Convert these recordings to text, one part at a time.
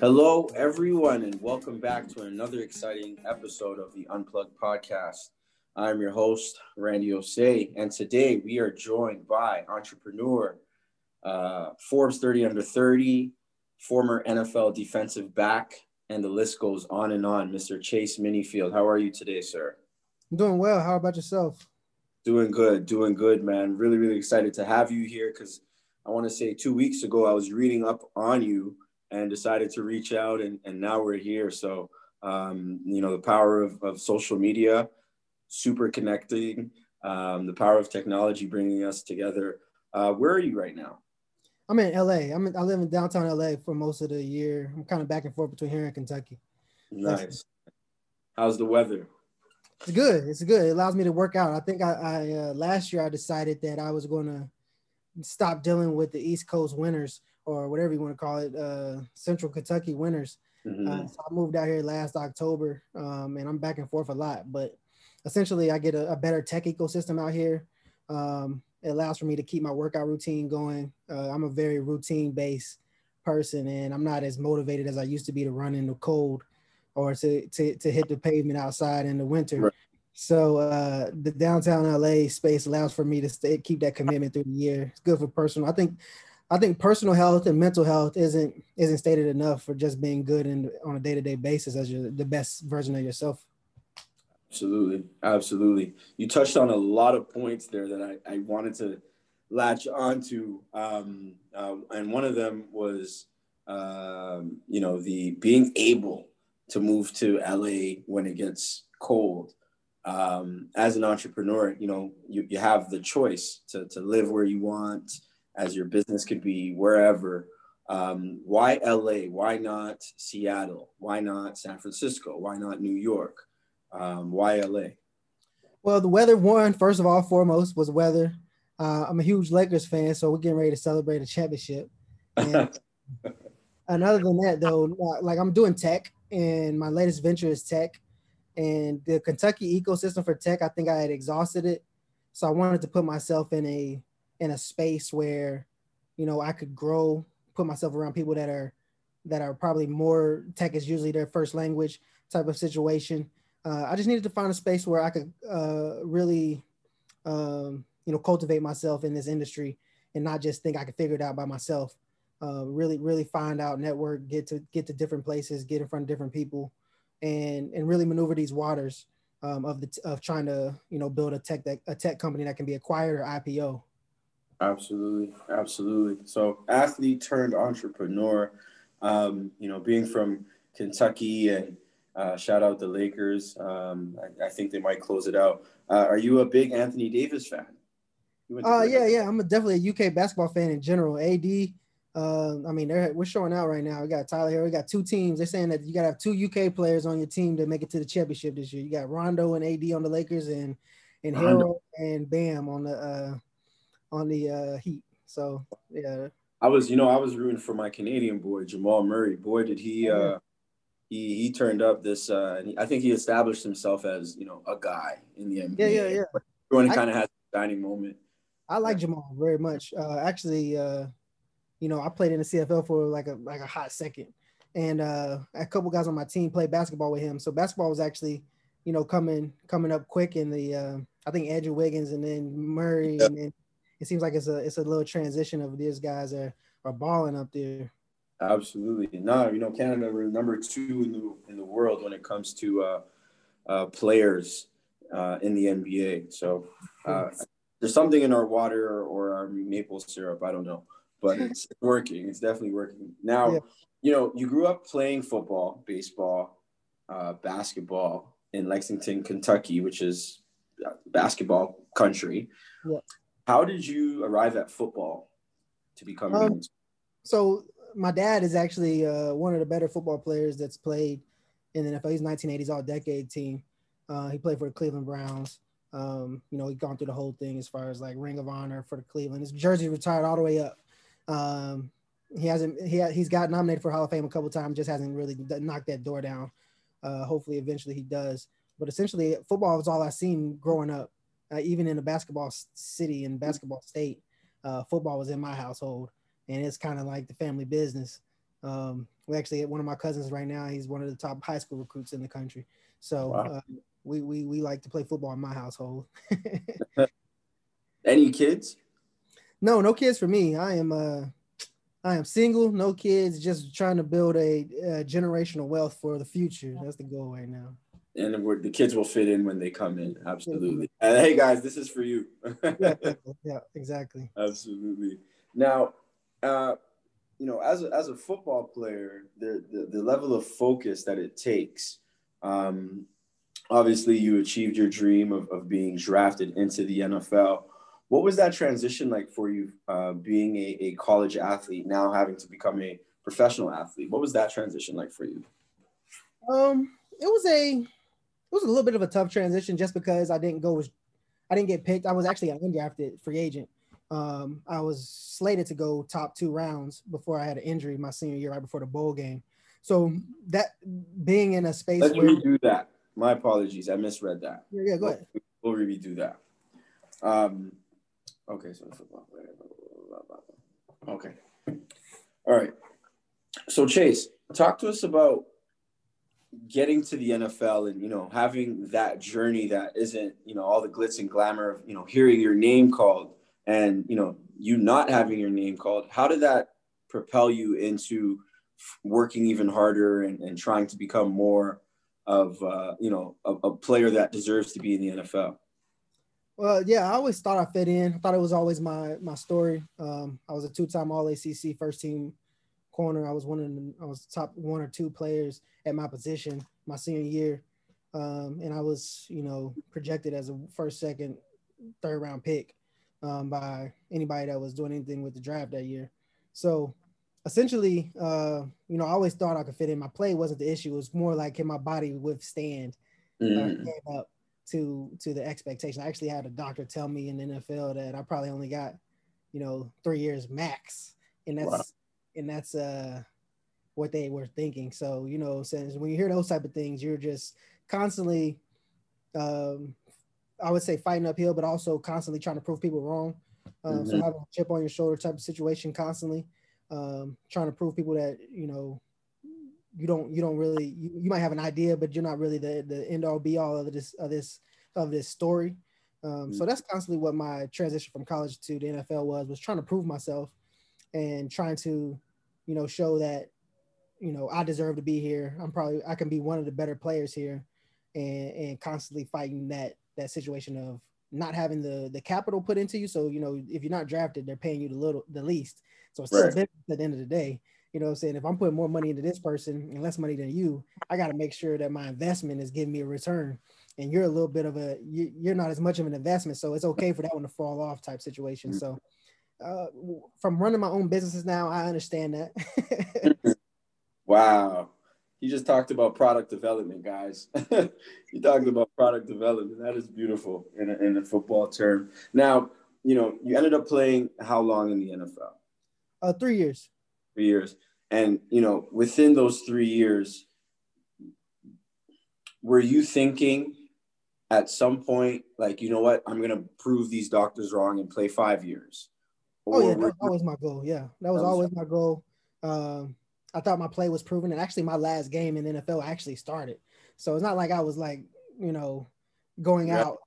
Hello, everyone, and welcome back to another exciting episode of the Unplugged Podcast. I'm your host, Randy Osei, and today we are joined by entrepreneur, uh, Forbes 30 under 30, former NFL defensive back, and the list goes on and on, Mr. Chase Minnifield. How are you today, sir? I'm doing well. How about yourself? Doing good, doing good, man. Really, really excited to have you here because I want to say two weeks ago I was reading up on you and decided to reach out, and, and now we're here. So, um, you know, the power of, of social media, super connecting, um, the power of technology bringing us together. Uh, where are you right now? I'm in LA. I'm in, I live in downtown LA for most of the year. I'm kind of back and forth between here and Kentucky. Nice. How's the weather? It's good. It's good. It allows me to work out. I think I, I uh, last year I decided that I was going to stop dealing with the East Coast winters or whatever you want to call it, uh, Central Kentucky winters. Mm-hmm. Uh, so I moved out here last October, um, and I'm back and forth a lot. But essentially, I get a, a better tech ecosystem out here. Um, it allows for me to keep my workout routine going. Uh, I'm a very routine based person, and I'm not as motivated as I used to be to run in the cold or to to, to hit the pavement outside in the winter. Right. So uh, the downtown LA space allows for me to stay, keep that commitment through the year. It's good for personal. I think I think personal health and mental health isn't isn't stated enough for just being good and on a day to day basis as you're the best version of yourself. Absolutely. Absolutely. You touched on a lot of points there that I, I wanted to latch onto. Um, uh, and one of them was, um, you know, the being able to move to LA when it gets cold. Um, as an entrepreneur, you know, you, you have the choice to, to live where you want, as your business could be wherever. Um, why LA? Why not Seattle? Why not San Francisco? Why not New York? Um, why LA? Well, the weather, one, first of all, foremost, was weather. Uh, I'm a huge Lakers fan, so we're getting ready to celebrate a championship. And, and other than that, though, like I'm doing tech, and my latest venture is tech. And the Kentucky ecosystem for tech, I think I had exhausted it. So I wanted to put myself in a in a space where, you know, I could grow, put myself around people that are that are probably more tech is usually their first language type of situation uh, I just needed to find a space where I could uh, really, um, you know, cultivate myself in this industry and not just think I could figure it out by myself. Uh, really, really find out, network, get to get to different places, get in front of different people, and and really maneuver these waters um, of the of trying to you know build a tech that a tech company that can be acquired or IPO. Absolutely, absolutely. So athlete turned entrepreneur. Um, you know, being from Kentucky and uh, shout out the Lakers. Um, I, I, think they might close it out. Uh, are you a big Anthony Davis fan? Uh, yeah, yeah. I'm a, definitely a UK basketball fan in general. AD. Uh, I mean, we're showing out right now. We got Tyler Herro. We got two teams. They're saying that you got to have two UK players on your team to make it to the championship this year. You got Rondo and AD on the Lakers, and and Harrell and Bam on the uh, on the uh, Heat. So yeah. I was, you know, I was rooting for my Canadian boy Jamal Murray. Boy, did he uh, he he turned up this. Uh, I think he established himself as you know a guy in the NBA. Yeah, yeah, yeah. Everyone kind of has a dining moment. I like Jamal very much. Uh, actually, uh, you know, I played in the CFL for like a like a hot second, and uh, a couple guys on my team played basketball with him. So basketball was actually, you know, coming coming up quick in the. Uh, I think Andrew Wiggins and then Murray, yep. and then it seems like it's a it's a little transition of these guys are are balling up there. Absolutely. No, you know, Canada we're number two in the in the world when it comes to uh, uh, players uh, in the NBA. So uh, there's something in our water or our maple syrup. I don't know, but it's working. It's definitely working. Now, yeah. you know, you grew up playing football, baseball, uh, basketball in Lexington, Kentucky, which is basketball country. Yeah. How did you arrive at football to become? Um, so my dad is actually uh, one of the better football players that's played in the NFL. He's 1980s All Decade team. Uh, he played for the Cleveland Browns. Um, you know, he's gone through the whole thing as far as like Ring of Honor for the Cleveland. His jersey retired all the way up. Um, he hasn't. He he's got nominated for Hall of Fame a couple times. Just hasn't really knocked that door down. Uh, hopefully, eventually he does. But essentially, football was all I seen growing up. Uh, even in a basketball city and basketball state, uh, football was in my household and it's kind of like the family business. Um, we actually had one of my cousins right now. He's one of the top high school recruits in the country. So wow. uh, we, we we like to play football in my household. Any kids? No, no kids for me. I am uh I am single, no kids, just trying to build a, a generational wealth for the future. That's the goal right now. And the kids will fit in when they come in. Absolutely. And hey guys, this is for you. yeah, yeah, exactly. Absolutely. Now, uh, you know, as a, as a football player, the, the, the level of focus that it takes. Um, obviously, you achieved your dream of, of being drafted into the NFL. What was that transition like for you, uh, being a, a college athlete, now having to become a professional athlete? What was that transition like for you? Um, it was a it was a little bit of a tough transition just because I didn't go I didn't get picked. I was actually an undrafted free agent. Um, I was slated to go top two rounds before I had an injury my senior year, right before the bowl game. So that being in a space Let's where redo that. My apologies, I misread that. Yeah, yeah go ahead. We'll, we'll redo that. Um, Okay, so Okay. All right. So Chase, talk to us about getting to the NFL and you know having that journey that isn't you know all the glitz and glamour of you know hearing your name called and you know you not having your name called. How did that propel you into working even harder and, and trying to become more of uh, you know a, a player that deserves to be in the NFL? Well, yeah, I always thought I fit in. I thought it was always my my story. Um, I was a two-time All ACC first team corner. I was one of the, I was top one or two players at my position my senior year, um, and I was you know projected as a first, second, third round pick um, by anybody that was doing anything with the draft that year. So essentially, uh, you know, I always thought I could fit in. My play wasn't the issue. It was more like can my body withstand mm. uh, up to to the expectation. I actually had a doctor tell me in the NFL that I probably only got, you know, three years max, and that's wow. And that's uh what they were thinking. So you know, since when you hear those type of things, you're just constantly, um, I would say fighting uphill, but also constantly trying to prove people wrong. Um, mm-hmm. So having a chip on your shoulder type of situation constantly, um, trying to prove people that you know you don't you don't really you, you might have an idea but you're not really the the end all be all of this of this of this story um, mm-hmm. so that's constantly what my transition from college to the nfl was was trying to prove myself and trying to you know show that you know i deserve to be here i'm probably i can be one of the better players here and and constantly fighting that that situation of not having the the capital put into you so you know if you're not drafted they're paying you the little the least so it's right. at the end of the day you know what I'm saying? If I'm putting more money into this person and less money than you, I got to make sure that my investment is giving me a return. And you're a little bit of a, you, are not as much of an investment. So it's okay for that one to fall off type situation. Mm-hmm. So uh, from running my own businesses now, I understand that. wow. You just talked about product development, guys. you talked about product development. That is beautiful in a, in a football term. Now, you know, you ended up playing how long in the NFL? Uh, three years three years. And you know, within those three years, were you thinking at some point, like, you know what, I'm gonna prove these doctors wrong and play five years? Oh yeah, that was always my goal. Yeah, that was, that was always my goal. Um, I thought my play was proven, and actually, my last game in NFL actually started. So it's not like I was like, you know, going yeah. out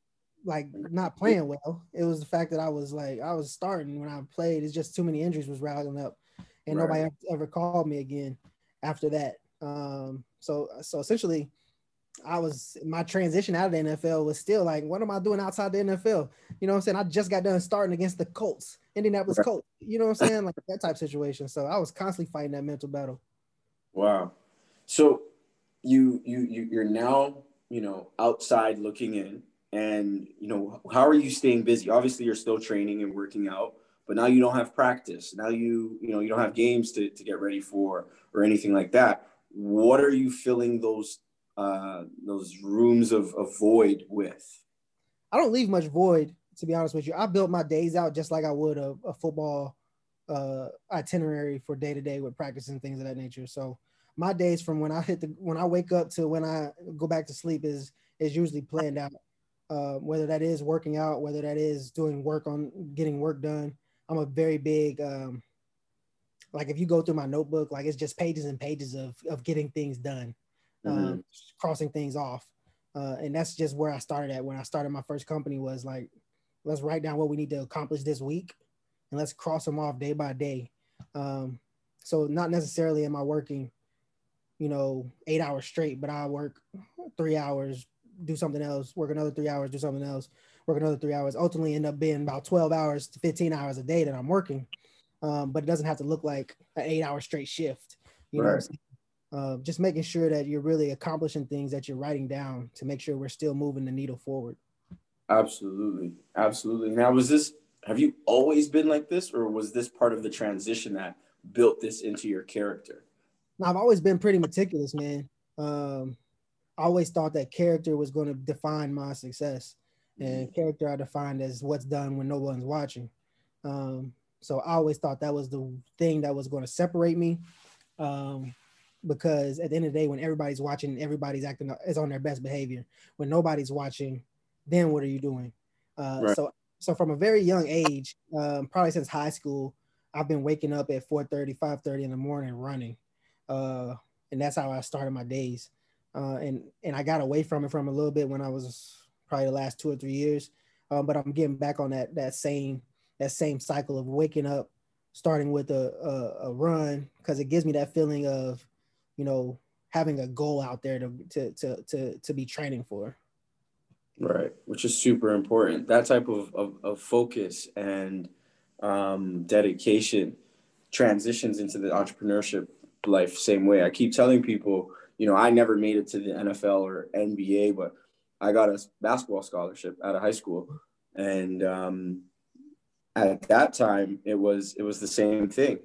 like not playing well. It was the fact that I was like I was starting when I played. It's just too many injuries was rattling up and right. nobody ever called me again after that. Um, so so essentially, I was my transition out of the NFL was still like, what am I doing outside the NFL? You know what I'm saying? I just got done starting against the Colts, Indianapolis right. Colts. You know what I'm saying? Like that type situation. So I was constantly fighting that mental battle. Wow. So you you you you're now you know outside looking in, and you know how are you staying busy? Obviously, you're still training and working out but now you don't have practice. Now you, you know, you don't have games to, to get ready for or anything like that. What are you filling those uh, those rooms of, of void with? I don't leave much void, to be honest with you. I built my days out just like I would a, a football uh, itinerary for day to day with practice and things of that nature. So my days from when I hit the when I wake up to when I go back to sleep is is usually planned out. Uh, whether that is working out, whether that is doing work on getting work done, I'm a very big um, like if you go through my notebook, like it's just pages and pages of of getting things done, mm-hmm. um, crossing things off, uh, and that's just where I started at when I started my first company. Was like, let's write down what we need to accomplish this week, and let's cross them off day by day. Um, so not necessarily am I working, you know, eight hours straight, but I work three hours, do something else, work another three hours, do something else, work another three hours. Ultimately, end up being about twelve hours to fifteen hours a day that I'm working um, but it doesn't have to look like an eight hour straight shift. You right. know, uh, just making sure that you're really accomplishing things that you're writing down to make sure we're still moving the needle forward. Absolutely, absolutely. Now, was this? Have you always been like this, or was this part of the transition that built this into your character? No, I've always been pretty meticulous, man. Um, I always thought that character was going to define my success, and mm-hmm. character I defined as what's done when no one's watching. Um, so I always thought that was the thing that was going to separate me. Um, because at the end of the day, when everybody's watching, everybody's acting is on their best behavior. When nobody's watching, then what are you doing? Uh, right. So, so from a very young age, um, probably since high school, I've been waking up at 4:30, 5:30 in the morning running, uh, and that's how I started my days. Uh, and and I got away from it from a little bit when I was probably the last two or three years, um, but I'm getting back on that that same that same cycle of waking up, starting with a, a, a run, because it gives me that feeling of, you know, having a goal out there to, to, to, to, to be training for. Right, which is super important. That type of, of, of focus and um, dedication transitions into the entrepreneurship life same way. I keep telling people, you know, I never made it to the NFL or NBA, but I got a basketball scholarship out of high school, and um, at that time it was it was the same thing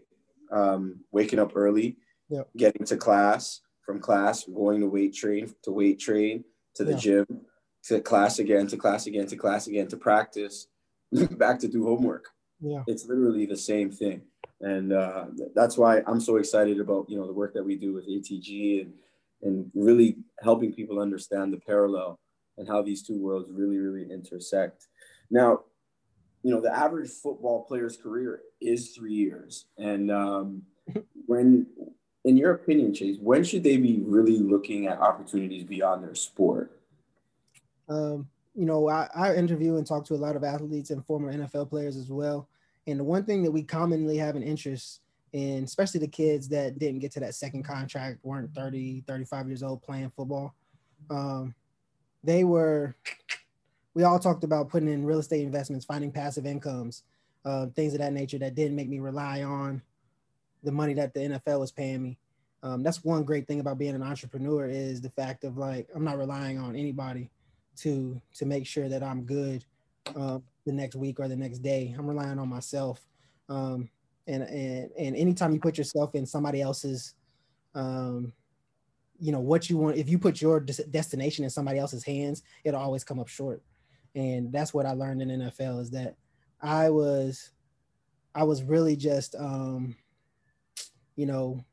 um, waking up early yep. getting to class from class going to weight train to weight train to the yeah. gym to class again to class again to class again to practice back to do homework yeah it's literally the same thing and uh, that's why i'm so excited about you know the work that we do with atg and and really helping people understand the parallel and how these two worlds really really intersect now you know, the average football player's career is three years. And um, when, in your opinion, Chase, when should they be really looking at opportunities beyond their sport? Um, you know, I, I interview and talk to a lot of athletes and former NFL players as well. And the one thing that we commonly have an interest in, especially the kids that didn't get to that second contract, weren't 30, 35 years old playing football, um, they were we all talked about putting in real estate investments, finding passive incomes, uh, things of that nature that didn't make me rely on the money that the NFL was paying me. Um, that's one great thing about being an entrepreneur is the fact of like I'm not relying on anybody to to make sure that I'm good uh, the next week or the next day. I'm relying on myself. Um, and and and anytime you put yourself in somebody else's um, you know what you want if you put your des- destination in somebody else's hands it'll always come up short and that's what I learned in NFL is that I was I was really just um you know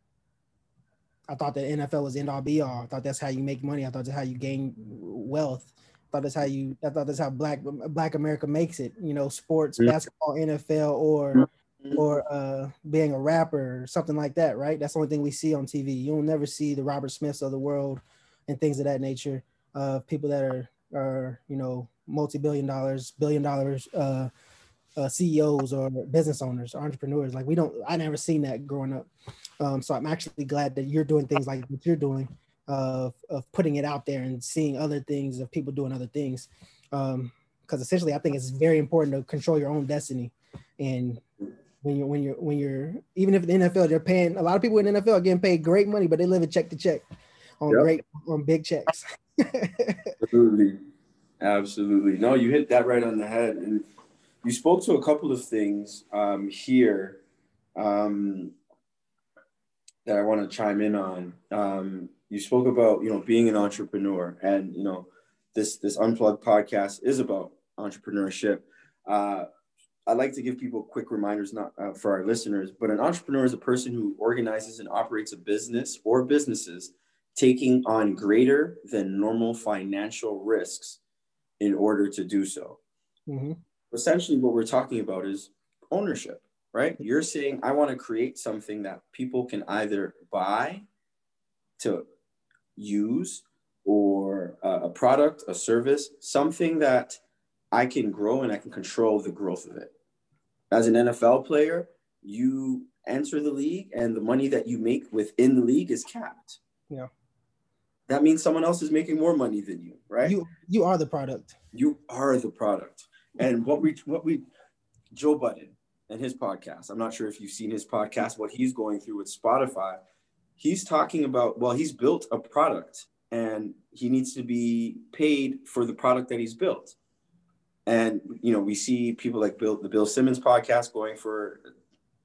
I thought that NFL was end all be all. I thought that's how you make money. I thought that's how you gain wealth. Thought that's how you I thought that's how black black America makes it, you know, sports, yeah. basketball, NFL or mm-hmm. or uh being a rapper or something like that, right? That's the only thing we see on TV. You'll never see the Robert Smiths of the world and things of that nature of uh, people that are are, you know, multi-billion dollars, billion dollars uh, uh, CEOs or business owners, or entrepreneurs. Like we don't, I never seen that growing up. Um, so I'm actually glad that you're doing things like what you're doing of of putting it out there and seeing other things of people doing other things. Um, because essentially, I think it's very important to control your own destiny. And when you're when you're when you're even if the NFL they're paying a lot of people in the NFL are getting paid great money, but they live a check to check on yep. great on big checks. Absolutely. Absolutely. No, you hit that right on the head. And you spoke to a couple of things um, here um, that I want to chime in on. You spoke about, you know, being an entrepreneur and, you know, this, this unplugged podcast is about entrepreneurship. Uh, I'd like to give people quick reminders, not uh, for our listeners, but an entrepreneur is a person who organizes and operates a business or businesses taking on greater than normal financial risks in order to do so. Mm-hmm. Essentially, what we're talking about is ownership. right? You're saying, I want to create something that people can either buy to use or uh, a product, a service, something that I can grow and I can control the growth of it. As an NFL player, you enter the league and the money that you make within the league is capped. Yeah. That means someone else is making more money than you, right? You you are the product. You are the product. And what we what we Joe Budden and his podcast. I'm not sure if you've seen his podcast, what he's going through with Spotify. He's talking about, well, he's built a product and he needs to be paid for the product that he's built. And you know, we see people like Bill, the Bill Simmons podcast going for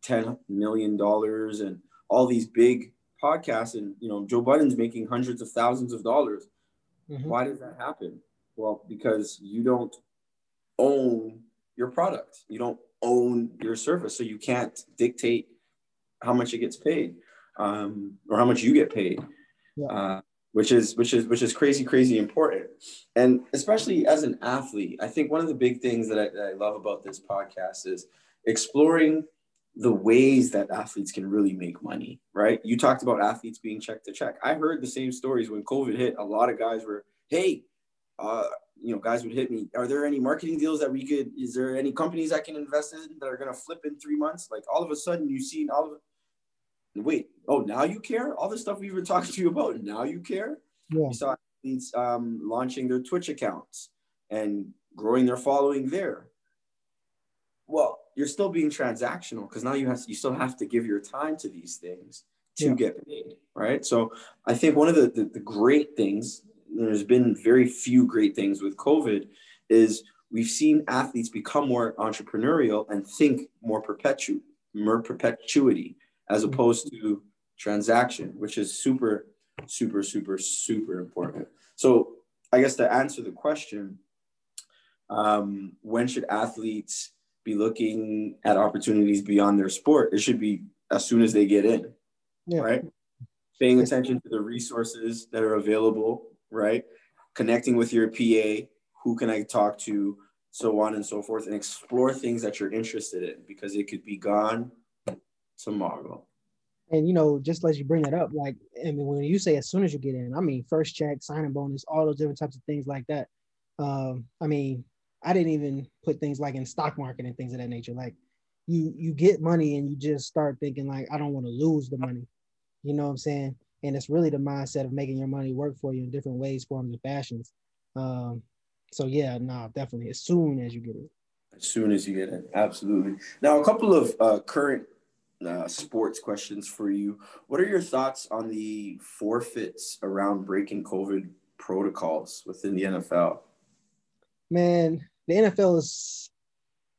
ten million dollars, and all these big podcasts. And you know, Joe Budden's making hundreds of thousands of dollars. Mm-hmm. Why does that happen? Well, because you don't own your product. You don't own your service, so you can't dictate how much it gets paid um, or how much you get paid. Yeah. Uh, which is which is which is crazy crazy important. And especially as an athlete i think one of the big things that I, that I, love about this podcast is exploring the ways that athletes can really make money right? You talked about athletes being check to check. I heard the same stories when covid hit. A lot of guys were hey uh, you know guys would hit me. Are there any marketing deals that we could is there any companies i can invest in that are going to flip in three months? Like all of a sudden you've seen all of wait, oh, now you care? All the stuff we've been talking to you about, now you care? Yeah. You saw athletes um, launching their Twitch accounts and growing their following there. Well, you're still being transactional because now you have you still have to give your time to these things to yeah. get paid, right? So I think one of the, the, the great things, there's been very few great things with COVID, is we've seen athletes become more entrepreneurial and think more perpetu more perpetuity as mm-hmm. opposed to transaction, which is super, super, super, super important. So I guess to answer the question, um, when should athletes be looking at opportunities beyond their sport? It should be as soon as they get in, yeah. right? Paying attention to the resources that are available, right? Connecting with your PA, who can I talk to, so on and so forth, and explore things that you're interested in because it could be gone tomorrow. And you know, just let you bring that up, like I mean, when you say as soon as you get in, I mean first check, signing bonus, all those different types of things like that. Um, I mean, I didn't even put things like in stock market and things of that nature. Like you you get money and you just start thinking like I don't want to lose the money. You know what I'm saying? And it's really the mindset of making your money work for you in different ways, forms, and fashions. Um, so yeah, no, nah, definitely as soon as you get it. As soon as you get it, absolutely. Now, a couple of uh, current uh, sports questions for you. What are your thoughts on the forfeits around breaking COVID protocols within the NFL? Man, the NFL is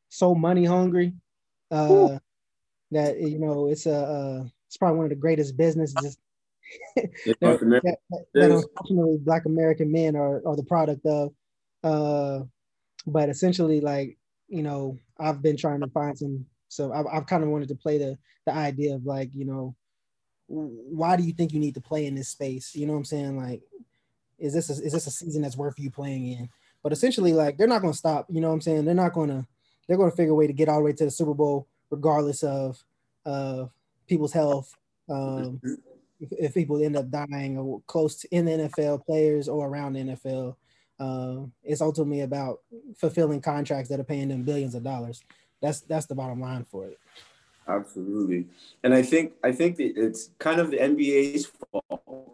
so money hungry uh, that you know it's a uh, it's probably one of the greatest businesses that, that, that, unfortunately Black American men are are the product of. Uh, but essentially, like you know, I've been trying to find some so I've, I've kind of wanted to play the the idea of like, you know, why do you think you need to play in this space? You know what I'm saying? Like, is this a, is this a season that's worth you playing in? But essentially, like, they're not going to stop. You know what I'm saying? They're not going to they're going to figure a way to get all the way to the Super Bowl, regardless of uh, people's health. Um, if, if, people end up dying or close to in the NFL, players or around the NFL, uh, it's ultimately about fulfilling contracts that are paying them billions of dollars. That's that's the bottom line for it. Absolutely, and I think I think that it's kind of the NBA's fault.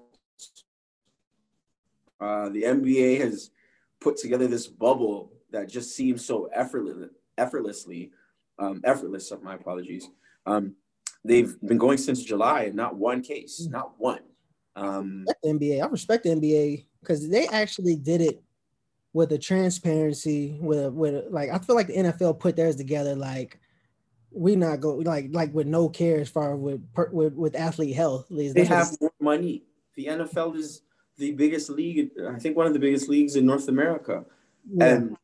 Uh, the NBA has put together this bubble that just seems so effortless, effortlessly, um, effortless. My apologies. Um, they've been going since July, and not one case, not one. Um, the NBA, I respect the NBA because they actually did it with the transparency with with like I feel like the NFL put theirs together like we not go like like with no care as far with with with athlete health. They have more money. The NFL is the biggest league. I think one of the biggest leagues in North America, yeah. and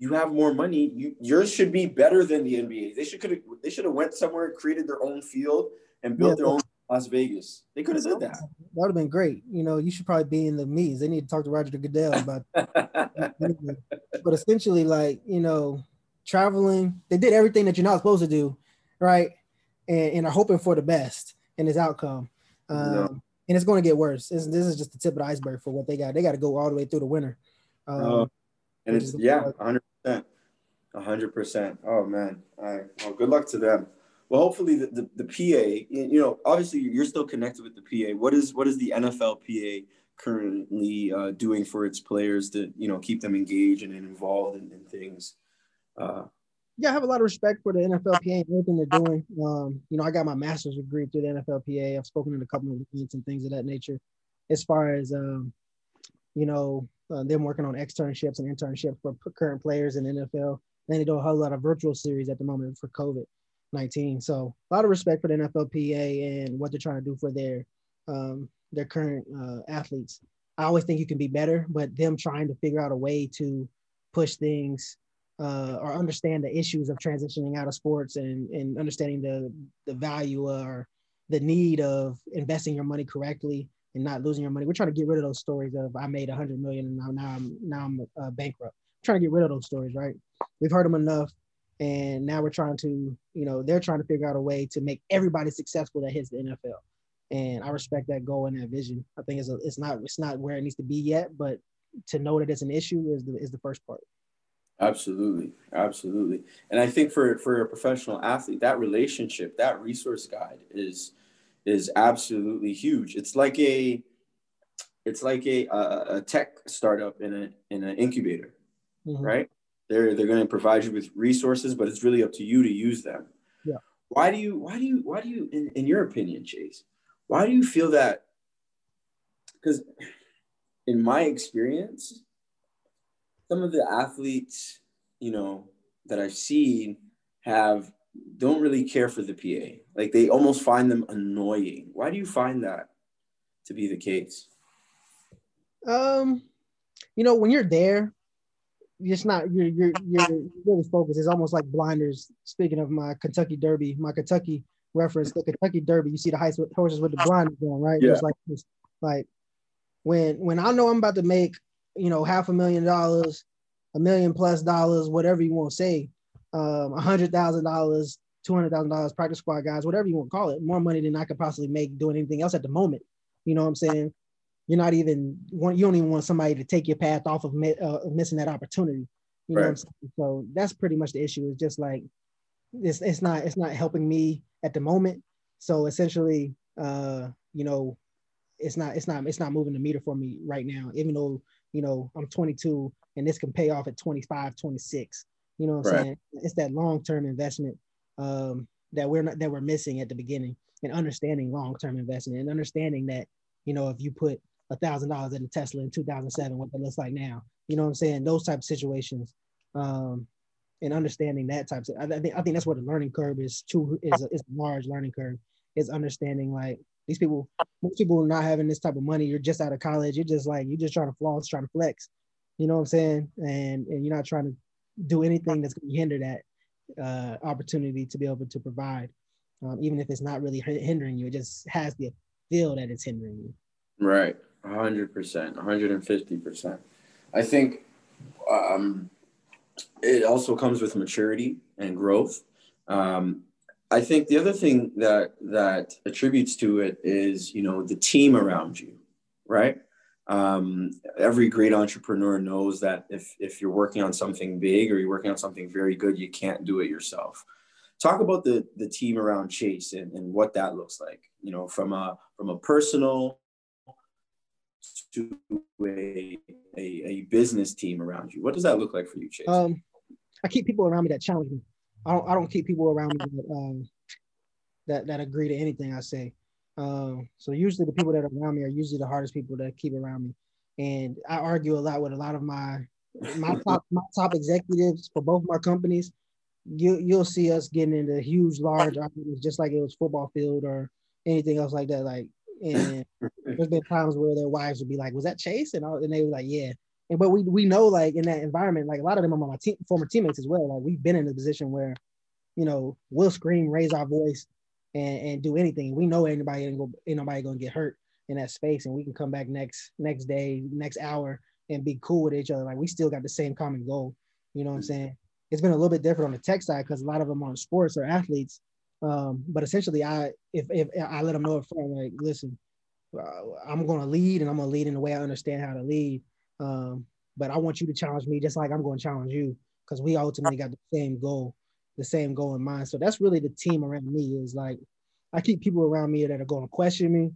you have more money. You yours should be better than the NBA. They should could they should have went somewhere, created their own field, and built yeah. their own Las Vegas. They could have did that. That would have been great. You know, you should probably be in the meetings. They need to talk to Roger Goodell about. but essentially, like you know, traveling, they did everything that you're not supposed to do, right? And, and are hoping for the best in this outcome. Um, no. And it's going to get worse. This, this, is just the tip of the iceberg for what they got. They got to go all the way through the winter. Um, oh, and it's yeah, hundred percent, hundred percent. Oh man, all right. Well, good luck to them. Well, hopefully the, the, the PA, you know, obviously you're still connected with the PA. What is what is the NFLPA currently uh, doing for its players to you know keep them engaged and involved in, in things? Uh, yeah, I have a lot of respect for the NFLPA and everything they're doing. Um, you know, I got my master's degree through the NFLPA. I've spoken in a couple of events and things of that nature. As far as um, you know, uh, them working on externships and internships for current players in the NFL. Then they do a whole lot of virtual series at the moment for COVID. 19. So a lot of respect for the NFLPA and what they're trying to do for their um, their current uh, athletes. I always think you can be better, but them trying to figure out a way to push things uh, or understand the issues of transitioning out of sports and, and understanding the the value or the need of investing your money correctly and not losing your money. We're trying to get rid of those stories of I made a hundred million and now, now I'm now I'm uh, bankrupt. I'm trying to get rid of those stories, right? We've heard them enough and now we're trying to you know they're trying to figure out a way to make everybody successful that hits the NFL and I respect that goal and that vision. I think it's a, it's not it's not where it needs to be yet but to know that it's an issue is the is the first part. Absolutely. Absolutely. And I think for for a professional athlete that relationship that resource guide is is absolutely huge. It's like a it's like a a, tech startup in a in an incubator mm-hmm. right they're they're going to provide you with resources, but it's really up to you to use them. Yeah. Why do you why do you why do you in, in your opinion, Chase? Why do you feel that? Because in my experience, some of the athletes, you know, that I've seen have don't really care for the PA. Like they almost find them annoying. Why do you find that to be the case? Um, you know, when you're there, it's not you're you're you're really focused. It's almost like blinders. Speaking of my Kentucky Derby, my Kentucky reference, the Kentucky Derby, you see the horses with the blinders on, right? Yeah. It's like like when when I know I'm about to make you know half a million dollars, a million plus dollars, whatever you want to say, um, a hundred thousand dollars, two hundred thousand dollars, practice squad guys, whatever you want to call it, more money than I could possibly make doing anything else at the moment. You know what I'm saying? You're not even want you don't even want somebody to take your path off of uh, missing that opportunity. You know right. what I'm saying? So that's pretty much the issue. It's just like it's it's not it's not helping me at the moment. So essentially, uh, you know, it's not it's not it's not moving the meter for me right now. Even though you know I'm 22 and this can pay off at 25, 26. You know what I'm right. saying? It's that long term investment um, that we're not that we're missing at the beginning and understanding long term investment and understanding that you know if you put a thousand dollars in a Tesla in 2007, what it looks like now. You know what I'm saying? Those type of situations, um, and understanding that type of. I think I think that's what the learning curve is. Too is a, is a large learning curve. Is understanding like these people, most people not having this type of money. You're just out of college. You're just like you're just trying to floss, trying to flex. You know what I'm saying? And and you're not trying to do anything that's going to hinder that uh, opportunity to be able to provide, um, even if it's not really hindering you. It just has the feel that it's hindering you. Right hundred percent, one hundred and fifty percent. I think um, it also comes with maturity and growth. Um, I think the other thing that that attributes to it is you know the team around you, right? Um, every great entrepreneur knows that if if you're working on something big or you're working on something very good, you can't do it yourself. Talk about the the team around Chase and, and what that looks like. You know, from a from a personal to a, a, a business team around you? What does that look like for you, Chase? Um, I keep people around me that challenge me. I don't, I don't keep people around me that, um, that, that agree to anything I say. Um, so usually the people that are around me are usually the hardest people that keep around me. And I argue a lot with a lot of my my top my top executives for both my companies. You you'll see us getting into huge, large arguments, just like it was football field or anything else like that. Like and there's been times where their wives would be like, "Was that Chase?" and all, and they were like, "Yeah." And but we we know like in that environment, like a lot of them are my team, former teammates as well. Like we've been in a position where, you know, we'll scream, raise our voice, and and do anything. We know anybody ain't, go, ain't nobody gonna get hurt in that space, and we can come back next next day, next hour, and be cool with each other. Like we still got the same common goal. You know what I'm saying? It's been a little bit different on the tech side because a lot of them on sports or athletes Um, but essentially, I if if I let them know up front, like, listen, uh, I'm going to lead, and I'm going to lead in the way I understand how to lead. Um, but I want you to challenge me just like I'm going to challenge you because we ultimately got the same goal, the same goal in mind. So that's really the team around me. Is like I keep people around me that are going to question me,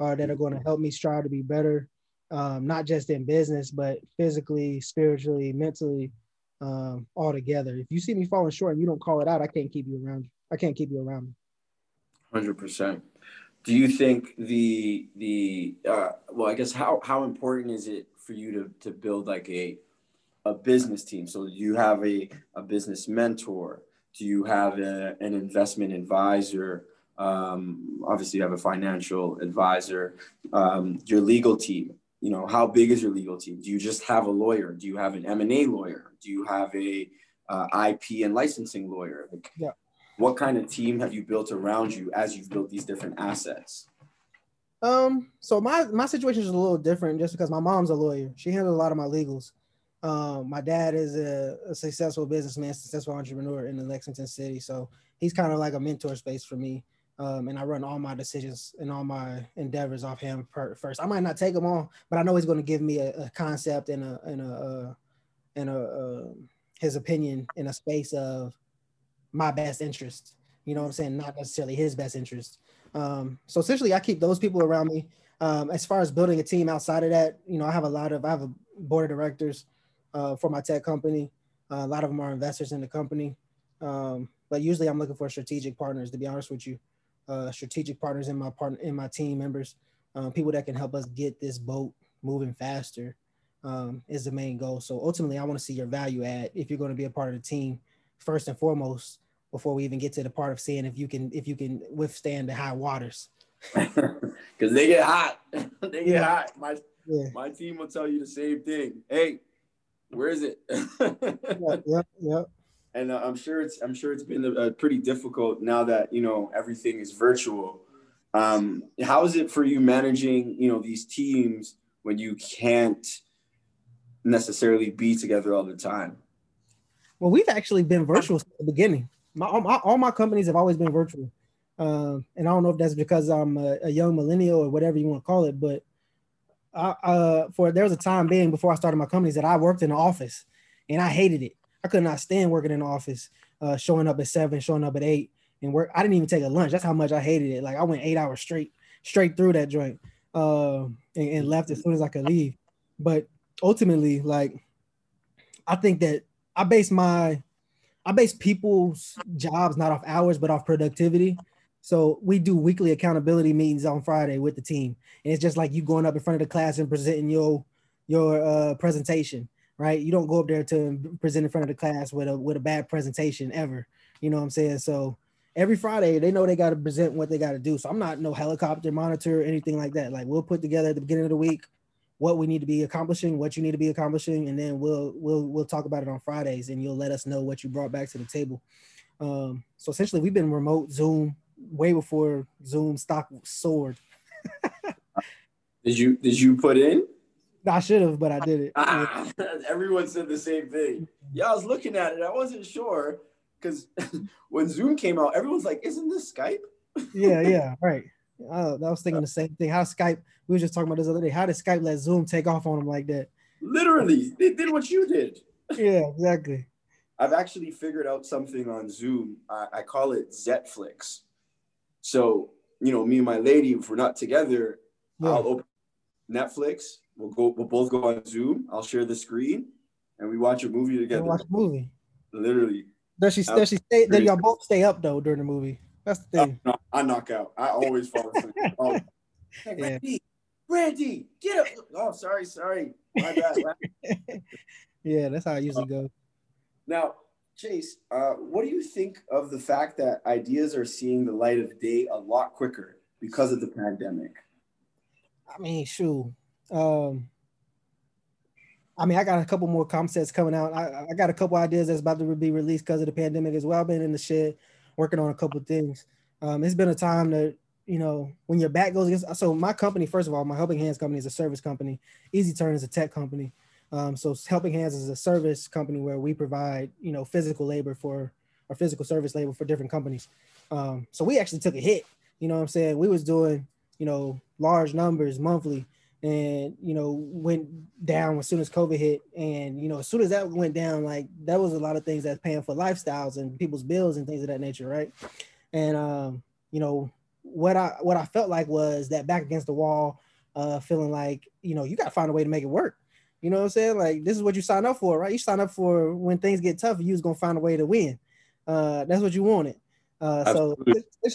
or that are going to help me strive to be better, um, not just in business, but physically, spiritually, mentally, um, all together. If you see me falling short and you don't call it out, I can't keep you around. I can't keep you around me. Hundred percent. Do you think the the uh, well, I guess how how important is it for you to to build like a a business team? So do you have a a business mentor? Do you have a, an investment advisor? Um, obviously, you have a financial advisor. Um, your legal team you know how big is your legal team do you just have a lawyer do you have an m&a lawyer do you have a uh, ip and licensing lawyer like, yeah. What kind of team have you built around you as you've built these different assets? Um so my my situation is a little different just because my mom's a lawyer. She handles a lot of my legals. Um, my dad is a, a successful businessman successful entrepreneur in the lexington city. So he's kind of like a mentor space for me. Um, and I run all my decisions and all my endeavors off him per, first. I might not take them all, but I know he's going to give me a, a, concept and a and a uh, and a uh, his opinion in a space of my best interest. You know what I'm saying? Not necessarily his best interest. Um, so essentially, I keep those people around me. Um, as far as building a team outside of that, you know, I have a lot of I have a board of directors uh, for my tech company. Uh, a lot of them are investors in the company. Um, but usually, I'm looking for strategic partners. To be honest with you, uh, strategic partners in my partner in my team members, uh, people that can help us get this boat moving faster um, is the main goal. So ultimately, I want to see your value add if you're going to be a part of the team first and foremost before we even get to the part of seeing if you can if you can withstand the high waters. Because they get hot, they get yeah. hot. My yeah. my team will tell you the same thing. Hey, where is it? yeah, yeah, yeah and uh, I'm sure it's I'm sure it's been uh, pretty difficult now that you know everything is virtual. Um, how is it for you managing you know these teams when you can't necessarily be together all the time? Well, we've actually been virtual since the beginning. My all, my all my companies have always been virtual, um, and I don't know if that's because I'm a, a young millennial or whatever you want to call it, but I, uh, for there was a time being before I started my companies that I worked in the office, and I hated it. I could not stand working in the office, uh, showing up at seven, showing up at eight, and work. I didn't even take a lunch. That's how much I hated it. Like I went eight hours straight, straight through that joint, uh, and, and left as soon as I could leave. But ultimately, like I think that I base my I base people's jobs not off hours but off productivity. So we do weekly accountability meetings on Friday with the team, and it's just like you going up in front of the class and presenting your your uh, presentation right? You don't go up there to present in front of the class with a with a bad presentation ever. You know what I'm saying? So every Friday they know they got to present what they got to do. So I'm not no helicopter monitor or anything like that. Like we'll put together at the beginning of the week what we need to be accomplishing, what you need to be accomplishing, and then we'll we'll we'll talk about it on Fridays, and you'll let us know what you brought back to the table. Um, so essentially, we've been remote Zoom way before Zoom stock soared. did you did you put in I should have, but I did it. Ah, everyone said the same thing. Yeah, I was looking at it. I wasn't sure because when Zoom came out, everyone's like, "Isn't this Skype?" yeah, yeah, right. Uh, I was thinking the same thing. How Skype? We were just talking about this other day. How did Skype let Zoom take off on them like that? Literally, they did what you did. yeah, exactly. I've actually figured out something on Zoom. I, I call it Zetflix. So you know, me and my lady, if we're not together, yeah. I'll open Netflix We'll go. We'll both go on Zoom. I'll share the screen, and we watch a movie together. watch a movie. Literally. Does she? Does she stay? Does y'all both stay up though during the movie? That's the thing. no, I knock out. I always fall asleep. oh, yeah. Randy, get up! Oh, sorry, sorry. My bad. yeah, that's how I usually go. Now, Chase, uh, what do you think of the fact that ideas are seeing the light of day a lot quicker because of the pandemic? I mean, shoot, um, I mean, I got a couple more concepts coming out. I, I got a couple ideas that's about to be released because of the pandemic as well. I've been in the shed working on a couple things. Um, it's been a time that you know when your back goes against. So my company, first of all, my Helping Hands company is a service company. Easy Turn is a tech company. Um, so Helping Hands is a service company where we provide you know physical labor for or physical service labor for different companies. Um, so we actually took a hit. You know what I'm saying? We was doing, you know, large numbers monthly and you know went down as soon as covid hit and you know as soon as that went down like that was a lot of things that's paying for lifestyles and people's bills and things of that nature right and um you know what i what i felt like was that back against the wall uh feeling like you know you got to find a way to make it work. You know what i'm saying? Like this is what you sign up for right? You sign up for when things get tough you was gonna find a way to win. Uh that's what you wanted. Uh so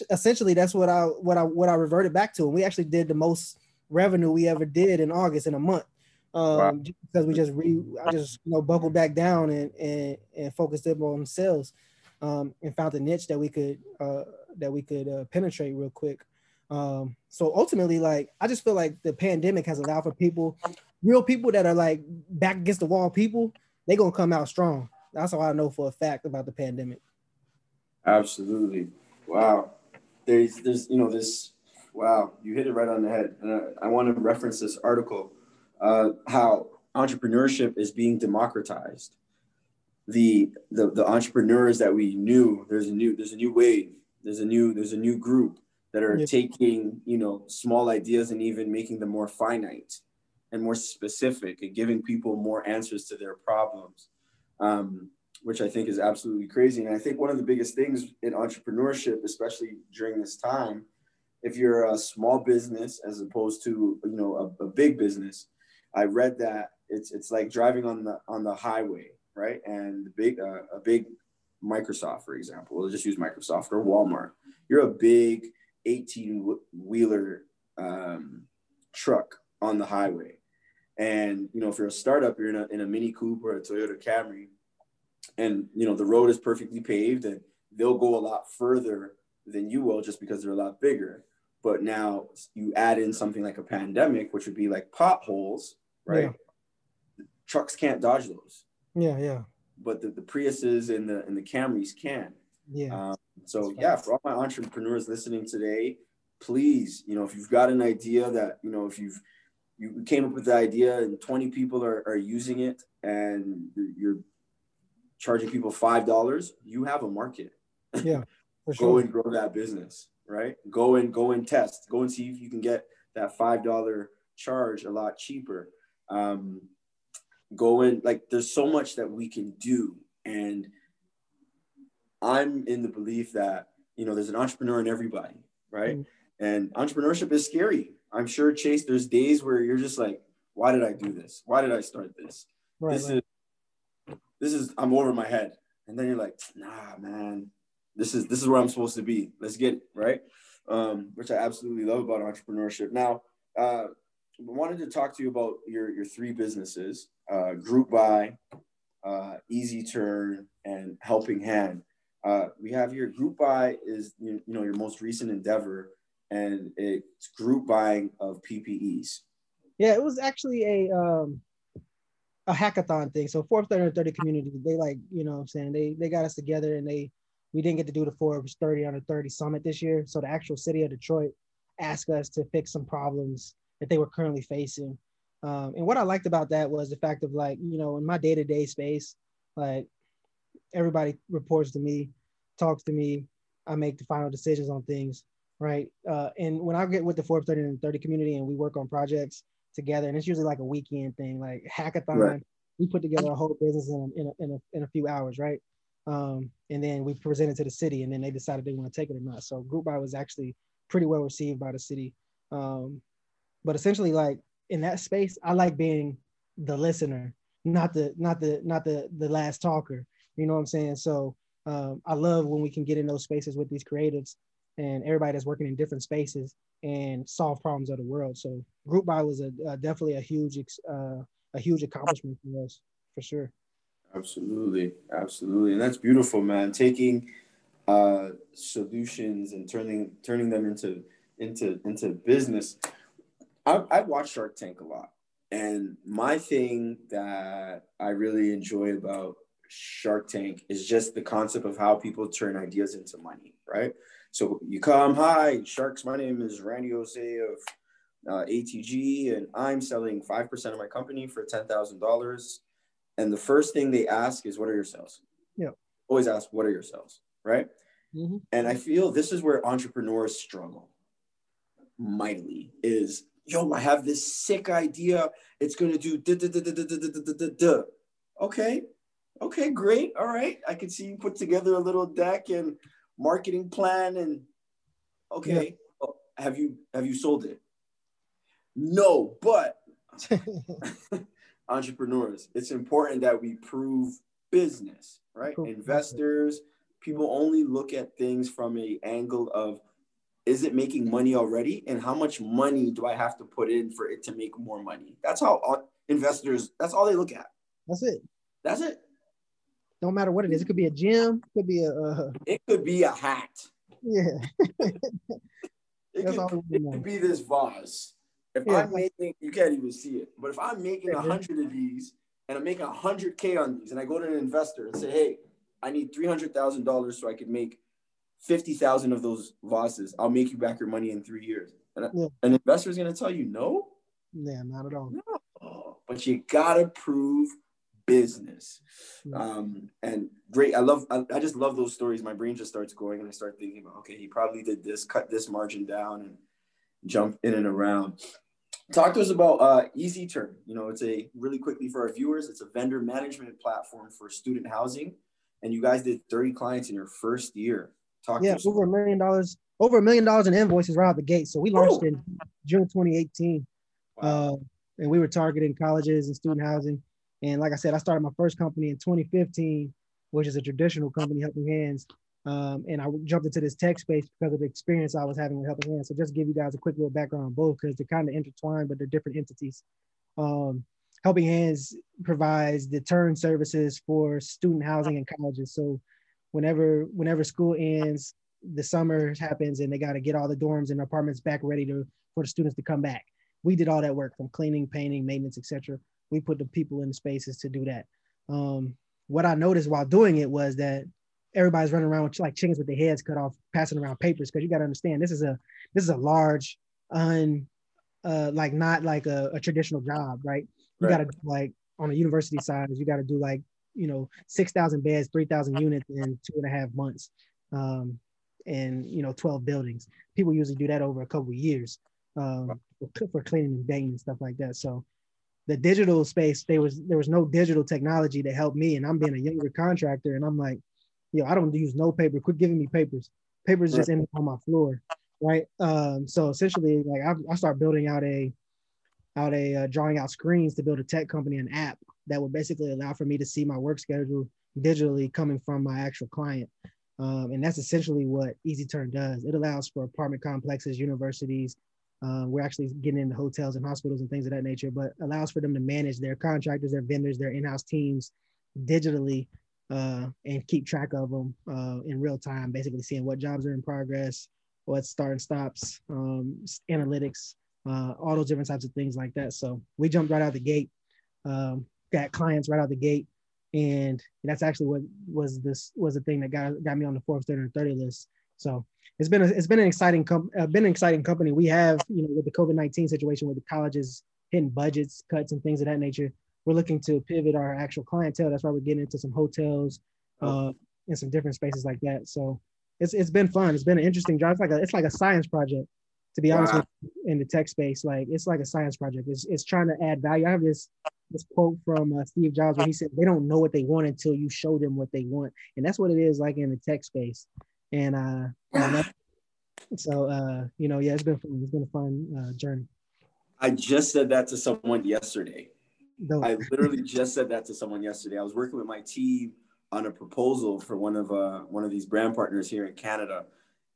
essentially that's what i what i what i reverted back to and we actually did the most revenue we ever did in August in a month. Um, wow. because we just re I just you know buckled back down and and, and focused up on sales um, and found a niche that we could uh, that we could uh, penetrate real quick. Um, so ultimately, like I just feel like the pandemic has allowed for people, real people that are like back against the wall people, they gonna come out strong. That's all I know for a fact about the pandemic. Absolutely. Wow. There's there's you know this Wow, you hit it right on the head. And I, I want to reference this article uh, how entrepreneurship is being democratized. The, the the entrepreneurs that we knew, there's a new there's a new wave. There's a new there's a new group that are yeah. taking you know small ideas and even making them more finite and more specific and giving people more answers to their problems. Um, which I think is absolutely crazy. And I think one of the biggest things in entrepreneurship, especially during this time, if you're a small business as opposed to you know a, a big business i read that it's it's like driving on the on the highway right and the big uh, a big microsoft for example we'll just use microsoft or walmart you're a big 18 wheeler um, truck on the highway and you know if you're a startup you're in a, in a mini coupe or a toyota camry and you know the road is perfectly paved and they'll go a lot further than you will just because they're a lot bigger but now you add in something like a pandemic, which would be like potholes, right? Yeah. Trucks can't dodge those. Yeah, yeah. But the, the Priuses and the and the Camrys can. Yeah. Um, so yeah, for all my entrepreneurs listening today, please, you know, if you've got an idea that, you know, if you've you came up with the idea and 20 people are, are using it and you're charging people five dollars, you have a market. Yeah. For sure. Go and grow that business right? Go and go and test. Go and see if you can get that five dollar charge a lot cheaper. Um, go in like there's so much that we can do, and I'm in the belief that you know there's an entrepreneur in everybody, right? Mm-hmm. And entrepreneurship is scary. I'm sure Chase. There's days where you're just like, why did I do this? Why did I start this? Right, this right. is this is I'm over my head. And then you're like, nah, man, this is this is where I'm supposed to be. Let's get it right. Um, which I absolutely love about entrepreneurship. Now, uh, wanted to talk to you about your your three businesses: uh, Group Buy, uh, Easy Turn, and Helping Hand. Uh, we have here Group Buy is you, know your most recent endeavor, and it's group buying of PPEs. Yeah, it was actually a um, a hackathon thing. So Forbes 30 30 community, they like, you know I'm saying, they they got us together and they we didn't get to do the Forbes 30 under 30 summit this year. So the actual city of Detroit asked us to fix some problems that they were currently facing. Um, and what I liked about that was the fact of like, you know, in my day to day space, like everybody reports to me, talks to me, I make the final decisions on things, right? Uh, and when I get with the Forbes 30 and 30 community and we work on projects together, and it's usually like a weekend thing, like hackathon, right. we put together a whole business in a, in a, in a, in a few hours, right? Um, and then we presented to the city, and then they decided they want to take it or not. So group buy was actually pretty well received by the city. Um, but essentially, like in that space, I like being the listener, not the not the not the the last talker. You know what I'm saying? So um, I love when we can get in those spaces with these creatives and everybody that's working in different spaces and solve problems of the world. So group buy was a, a definitely a huge uh, a huge accomplishment for us for sure. Absolutely, absolutely, and that's beautiful, man. Taking uh, solutions and turning turning them into into into business. I, I watch Shark Tank a lot, and my thing that I really enjoy about Shark Tank is just the concept of how people turn ideas into money, right? So you come, hi, Sharks. My name is Randy Jose of uh, ATG, and I'm selling five percent of my company for ten thousand dollars and the first thing they ask is, "What are your sales?" Yeah. always ask, what are your sales? Right. Mm-hmm. And I feel this is where entrepreneurs struggle mightily is, yo, I have this sick idea. It's going to do da, da, da, da, da, da, da, da, da. Okay. Okay, great. All right. I can see you put together a little deck and marketing plan and okay. Yeah. Oh, have you have you sold it? No, but entrepreneurs, it's important that we prove business, right? Investors, people only look at things from a angle of is it making money already and how much money do I have to put in for it to make more money? That's how investors that's all they look at. That's it. That's it. No matter what it is, it could be a gym, it could be a. Uh... It could be a hat. Yeah. it, could, it could be this vase. If yeah. I'm making, you can't even see it, but if I'm making a hundred of these and I'm making a hundred K on these, and I go to an investor and say, hey, I need three hundred thousand dollars so I could make fifty thousand of those losses. I'll make you back your money in three years. And yeah. an investor is going to tell you no. Yeah, not at all. No, but you gotta prove business. Um, and great. I love. I, I just love those stories. My brain just starts going, and I start thinking about, okay, he probably did this, cut this margin down, and jump in and around. Talk to us about uh, Easy Turn. You know, it's a really quickly for our viewers. It's a vendor management platform for student housing, and you guys did 30 clients in your first year. Talk yeah, over a million dollars, over a million dollars in invoices right out the gate. So we launched Ooh. in June 2018, wow. uh, and we were targeting colleges and student housing. And like I said, I started my first company in 2015, which is a traditional company, Helping Hands. Um, and I jumped into this tech space because of the experience I was having with Helping Hands. So just give you guys a quick little background on both because they're kind of intertwined, but they're different entities. Um, Helping Hands provides the turn services for student housing and colleges. So whenever whenever school ends, the summer happens and they got to get all the dorms and apartments back ready to for the students to come back. We did all that work from cleaning, painting, maintenance, etc. We put the people in the spaces to do that. Um, what I noticed while doing it was that everybody's running around with like chickens with their heads cut off, passing around papers. Because you got to understand, this is a this is a large, un, uh, like not like a, a traditional job, right? You right. got to like on a university side, you got to do like you know six thousand beds, three thousand units in two and a half months, um, and you know twelve buildings. People usually do that over a couple of years um, for cleaning and banging and stuff like that. So the digital space, there was there was no digital technology to help me, and I'm being a younger contractor, and I'm like, yo, I don't use no paper. Quit giving me papers. Papers just end on my floor, right? Um, so essentially, like I, I start building out a out a uh, drawing out screens to build a tech company, an app that would basically allow for me to see my work schedule digitally coming from my actual client. Um, and that's essentially what Easy Turn does. It allows for apartment complexes, universities. Uh, we're actually getting into hotels and hospitals and things of that nature, but allows for them to manage their contractors, their vendors, their in-house teams digitally uh, and keep track of them uh, in real time, basically seeing what jobs are in progress, what start and stops, um, analytics, uh, all those different types of things like that. So we jumped right out the gate, um, got clients right out the gate, and that's actually what was this was the thing that got got me on the Forbes 30 and 30 list. So it's been a, it's been an exciting com- uh, been an exciting company. We have you know with the COVID 19 situation with the colleges hitting budgets cuts and things of that nature we're looking to pivot our actual clientele. That's why we're getting into some hotels oh. uh, and some different spaces like that. So it's it's been fun. It's been an interesting job. It's like a it's like a science project, to be wow. honest with you, in the tech space. Like it's like a science project. It's it's trying to add value. I have this this quote from uh, Steve Jobs where he said, "They don't know what they want until you show them what they want," and that's what it is like in the tech space. And uh, so uh, you know, yeah, it's been fun. It's been a fun uh, journey. I just said that to someone yesterday. No. I literally just said that to someone yesterday. I was working with my team on a proposal for one of uh, one of these brand partners here in Canada,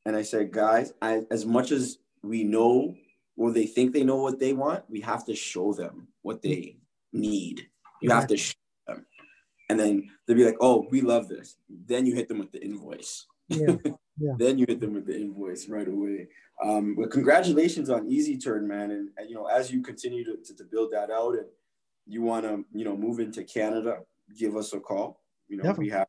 and I said, guys, I, as much as we know or they think they know what they want, we have to show them what they need. You have to show them, and then they'll be like, "Oh, we love this." Then you hit them with the invoice. Yeah. Yeah. then you hit them with the invoice right away. Um, but congratulations on Easy Turn, man, and, and you know as you continue to, to, to build that out and you want to, you know, move into Canada, give us a call. You know, Definitely. we have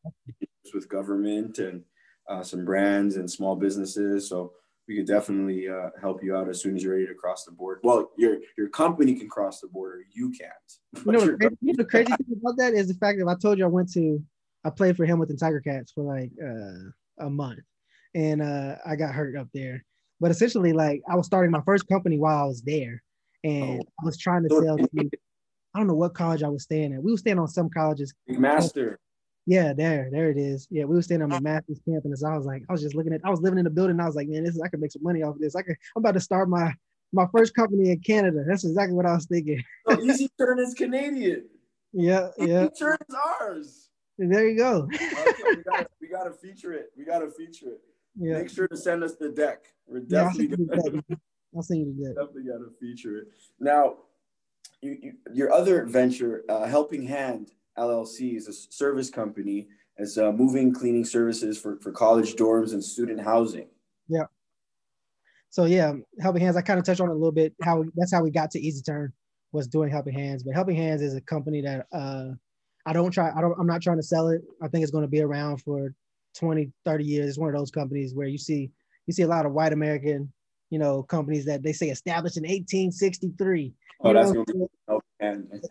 with government and uh, some brands and small businesses. So we could definitely uh, help you out as soon as you're ready to cross the board. Well, your your company can cross the border, you can't. You know, crazy, the crazy thing about that is the fact that I told you I went to I played for Hamilton Tiger Cats for like uh, a month, and uh, I got hurt up there. But essentially, like I was starting my first company while I was there, and oh. I was trying to sell. To, I don't know what college I was staying at. We were staying on some colleges. Master. Yeah, there, there it is. Yeah, we were staying on the Master's campus. I was like, I was just looking at. I was living in the building. I was like, man, this is I could make some money off of this. I could. I'm about to start my my first company in Canada. That's exactly what I was thinking. oh, Easy Turn is Canadian. Yeah, yeah. Easy Turn is ours. And there you go. okay, we, gotta, we gotta feature it. We gotta feature it. Yeah. Make sure to send us the deck. We're definitely yeah, I'll, gonna, I'll send you the deck. Definitely gotta feature it. Now, you, you, your other venture, uh, Helping Hand LLC, is a service company as uh, moving cleaning services for, for college dorms and student housing. Yeah. So yeah, Helping Hands. I kind of touched on it a little bit. How that's how we got to Easy Turn was doing Helping Hands. But Helping Hands is a company that uh, I don't try. I don't. I'm not trying to sell it. I think it's going to be around for 20, 30 years. It's one of those companies where you see you see a lot of white American, you know, companies that they say established in 1863. Oh, that's know,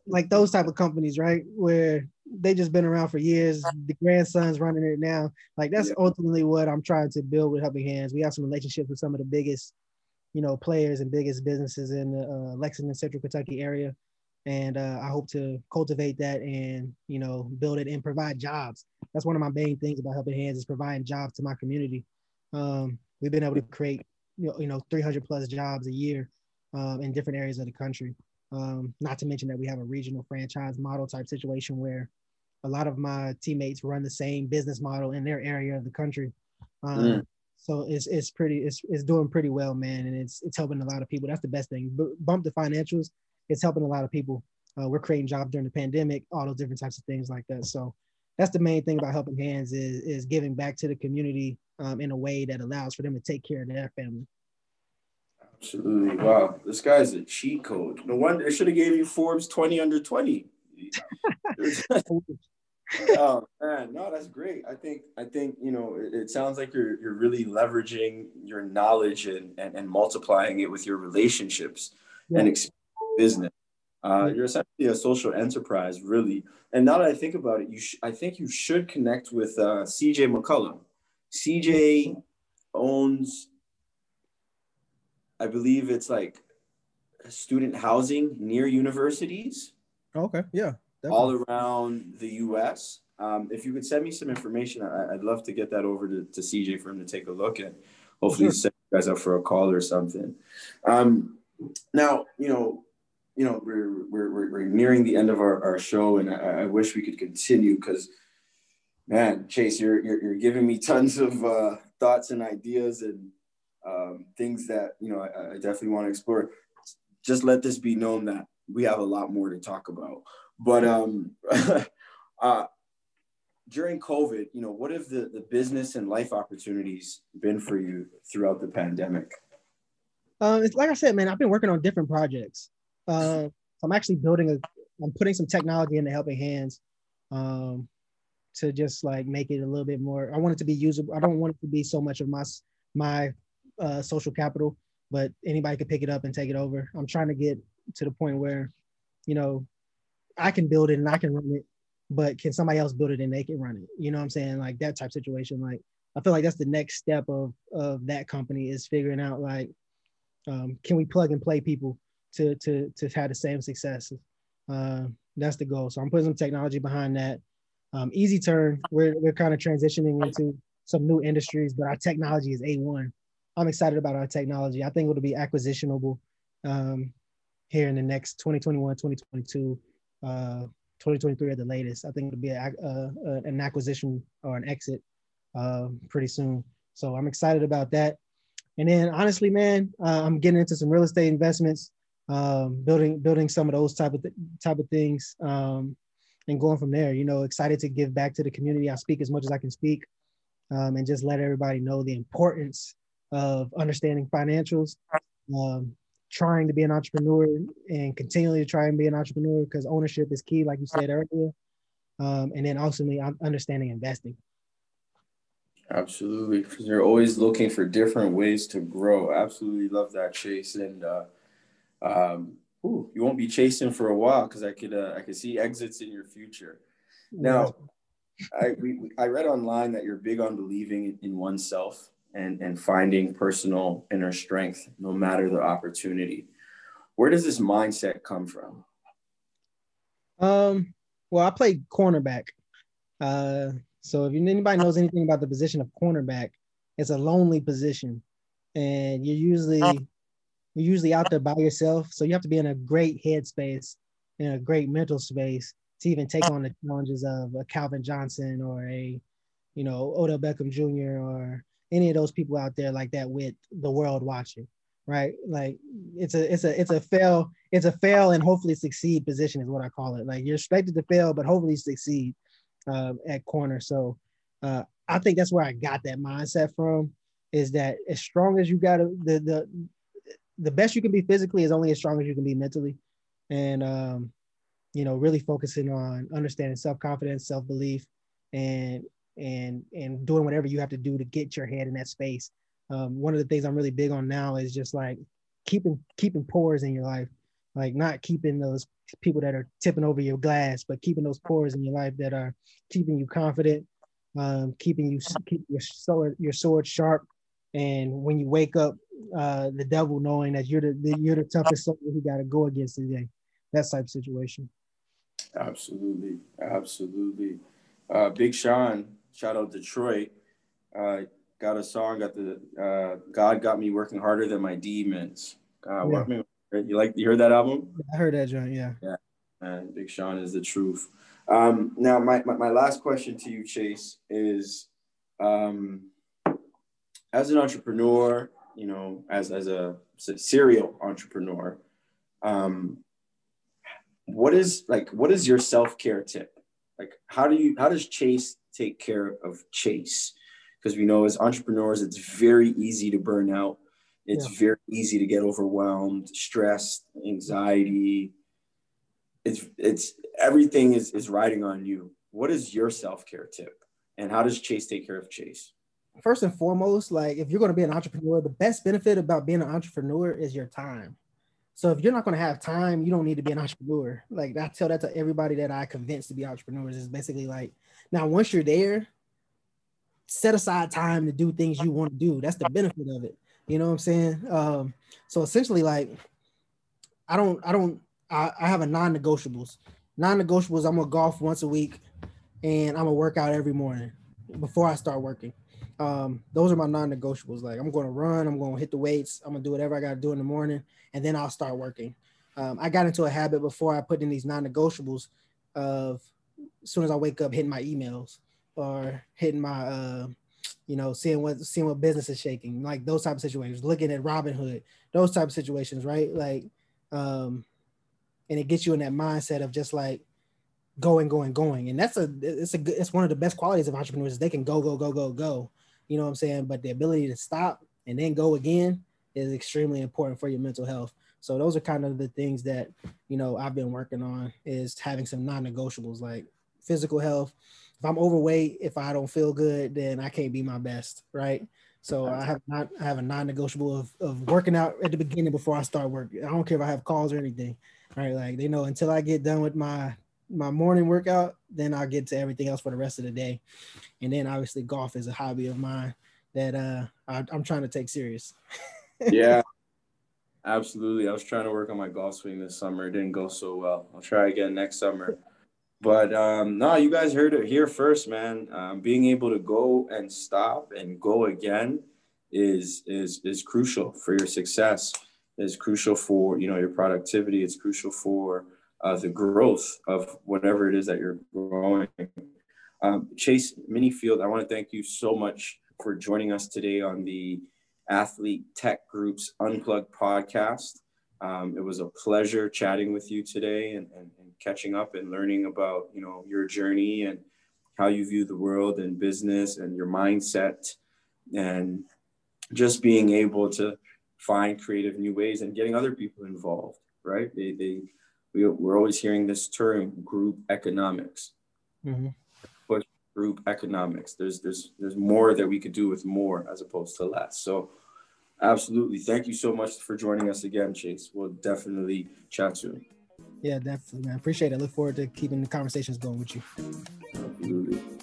like those type of companies, right? Where they just been around for years. The grandson's running it now. Like that's yeah. ultimately what I'm trying to build with Helping Hands. We have some relationships with some of the biggest, you know, players and biggest businesses in the uh, Lexington, Central Kentucky area, and uh, I hope to cultivate that and you know build it and provide jobs. That's one of my main things about Helping Hands is providing jobs to my community. Um, we've been able to create you know, you know 300 plus jobs a year um, in different areas of the country. Um, not to mention that we have a regional franchise model type situation where a lot of my teammates run the same business model in their area of the country. Um, mm. So it's it's pretty it's it's doing pretty well, man, and it's it's helping a lot of people. That's the best thing. B- bump the financials. It's helping a lot of people. Uh, we're creating jobs during the pandemic, all those different types of things like that. So that's the main thing about helping hands is is giving back to the community um, in a way that allows for them to take care of their family. Absolutely. Wow. This guy's a cheat code. No wonder it should have gave you Forbes 20 under 20. oh man, no, that's great. I think I think you know it, it, sounds like you're you're really leveraging your knowledge and and, and multiplying it with your relationships yeah. and business. Uh, you're essentially a social enterprise, really. And now that I think about it, you sh- I think you should connect with uh, CJ McCollum. CJ owns I believe it's like student housing near universities. Okay, yeah. Definitely. All around the US. Um, if you could send me some information, I, would love to get that over to, to CJ for him to take a look and hopefully sure. set you guys up for a call or something. Um, now, you know, you know, we're, we're, we're nearing the end of our, our show and I, I wish we could continue because man, Chase, you're, you're, you're giving me tons of uh, thoughts and ideas and um, things that you know I, I definitely want to explore. Just let this be known that we have a lot more to talk about. But um, uh, during COVID, you know, what have the, the business and life opportunities been for you throughout the pandemic? Um, it's like I said, man, I've been working on different projects. Uh, I'm actually building a, I'm putting some technology into helping hands um, to just like make it a little bit more. I want it to be usable. I don't want it to be so much of my my uh, social capital, but anybody could pick it up and take it over. I'm trying to get to the point where, you know, I can build it and I can run it, but can somebody else build it and they can run it? You know what I'm saying? Like that type situation. Like I feel like that's the next step of of that company is figuring out like, um, can we plug and play people to to to have the same success? Uh, that's the goal. So I'm putting some technology behind that. Um, Easy Turn, we're we're kind of transitioning into some new industries, but our technology is A1. I'm excited about our technology. I think it'll be acquisitionable um, here in the next 2021, 2022, uh, 2023 at the latest. I think it'll be a, a, a, an acquisition or an exit uh, pretty soon. So I'm excited about that. And then honestly, man, uh, I'm getting into some real estate investments, um, building building some of those type of th- type of things, um, and going from there. You know, excited to give back to the community. I speak as much as I can speak, um, and just let everybody know the importance of understanding financials, um, trying to be an entrepreneur and continually trying to try and be an entrepreneur because ownership is key, like you said earlier. Um, and then ultimately understanding investing. Absolutely, because you're always looking for different ways to grow. Absolutely love that, Chase. And uh, um, ooh, you won't be chasing for a while because I could uh, I could see exits in your future. Now, I we, I read online that you're big on believing in oneself and and finding personal inner strength no matter the opportunity. Where does this mindset come from? Um, well, I played cornerback. Uh, so if anybody knows anything about the position of cornerback, it's a lonely position, and you're usually you're usually out there by yourself. So you have to be in a great headspace, in a great mental space to even take on the challenges of a Calvin Johnson or a, you know, Odell Beckham Jr. or any of those people out there like that with the world watching, right? Like it's a it's a it's a fail it's a fail and hopefully succeed position is what I call it. Like you're expected to fail, but hopefully succeed uh, at corner. So uh, I think that's where I got that mindset from. Is that as strong as you got to the the the best you can be physically is only as strong as you can be mentally, and um, you know, really focusing on understanding self confidence, self belief, and and and doing whatever you have to do to get your head in that space. Um, one of the things I'm really big on now is just like keeping keeping pores in your life, like not keeping those people that are tipping over your glass, but keeping those pores in your life that are keeping you confident, um, keeping you keep your sword your sword sharp, and when you wake up, uh, the devil knowing that you're the, you're the toughest soldier he got to go against today, that type of situation. Absolutely, absolutely. Uh, Big Sean, shout out Detroit. Uh, got a song. Got the uh, God got me working harder than my demons. God, yeah. me, you like you heard that album? I heard that, John. Yeah. Yeah. And Big Sean is the truth. Um, now, my, my, my last question to you, Chase, is um, as an entrepreneur, you know, as as a serial entrepreneur, um, what is like what is your self-care tip? Like how do you how does Chase take care of Chase? Because we know as entrepreneurs, it's very easy to burn out. It's yeah. very easy to get overwhelmed, stressed, anxiety. It's it's everything is is riding on you. What is your self-care tip? And how does Chase take care of Chase? first and foremost, like if you're going to be an entrepreneur, the best benefit about being an entrepreneur is your time. So if you're not going to have time, you don't need to be an entrepreneur. Like I tell that to everybody that I convince to be entrepreneurs is basically like, now once you're there, set aside time to do things you want to do. That's the benefit of it. You know what I'm saying? Um, so essentially, like, I don't, I don't, I, I have a non-negotiables. Non-negotiables. I'm gonna golf once a week, and I'm gonna work out every morning before I start working um, those are my non-negotiables. Like I'm going to run, I'm going to hit the weights, I'm gonna do whatever I got to do in the morning, and then I'll start working. Um, I got into a habit before I put in these non-negotiables of as soon as I wake up, hitting my emails or hitting my, uh, you know, seeing what seeing what business is shaking, like those type of situations. Looking at Robinhood, those type of situations, right? Like, um, and it gets you in that mindset of just like going, going, going, and that's a it's a it's one of the best qualities of entrepreneurs. They can go, go, go, go, go you know what I'm saying? But the ability to stop and then go again is extremely important for your mental health. So those are kind of the things that, you know, I've been working on is having some non-negotiables like physical health. If I'm overweight, if I don't feel good, then I can't be my best, right? So I have not I have a non-negotiable of, of working out at the beginning before I start work. I don't care if I have calls or anything. Right. Like they know until I get done with my my morning workout, then I'll get to everything else for the rest of the day. And then obviously golf is a hobby of mine that uh I, am trying to take serious. yeah, absolutely. I was trying to work on my golf swing this summer. It didn't go so well. I'll try again next summer. But um, no, you guys heard it here first, man. Um, being able to go and stop and go again is is is crucial for your success. Is crucial for you know your productivity. It's crucial for uh, the growth of whatever it is that you're growing. Um, Chase Minnifield, I want to thank you so much for joining us today on the Athlete Tech Group's Unplugged podcast. Um, it was a pleasure chatting with you today and, and, and, catching up and learning about you know your journey and how you view the world and business and your mindset and just being able to find creative new ways and getting other people involved right they, they we, we're always hearing this term group economics. Mm-hmm. push group economics. There's there's there's more that we could do with more as opposed to less. So absolutely. Thank you so much for joining us again chase. We'll definitely chat soon. Yeah definitely man. Appreciate it. I look forward to keeping the conversations going with you. Absolutely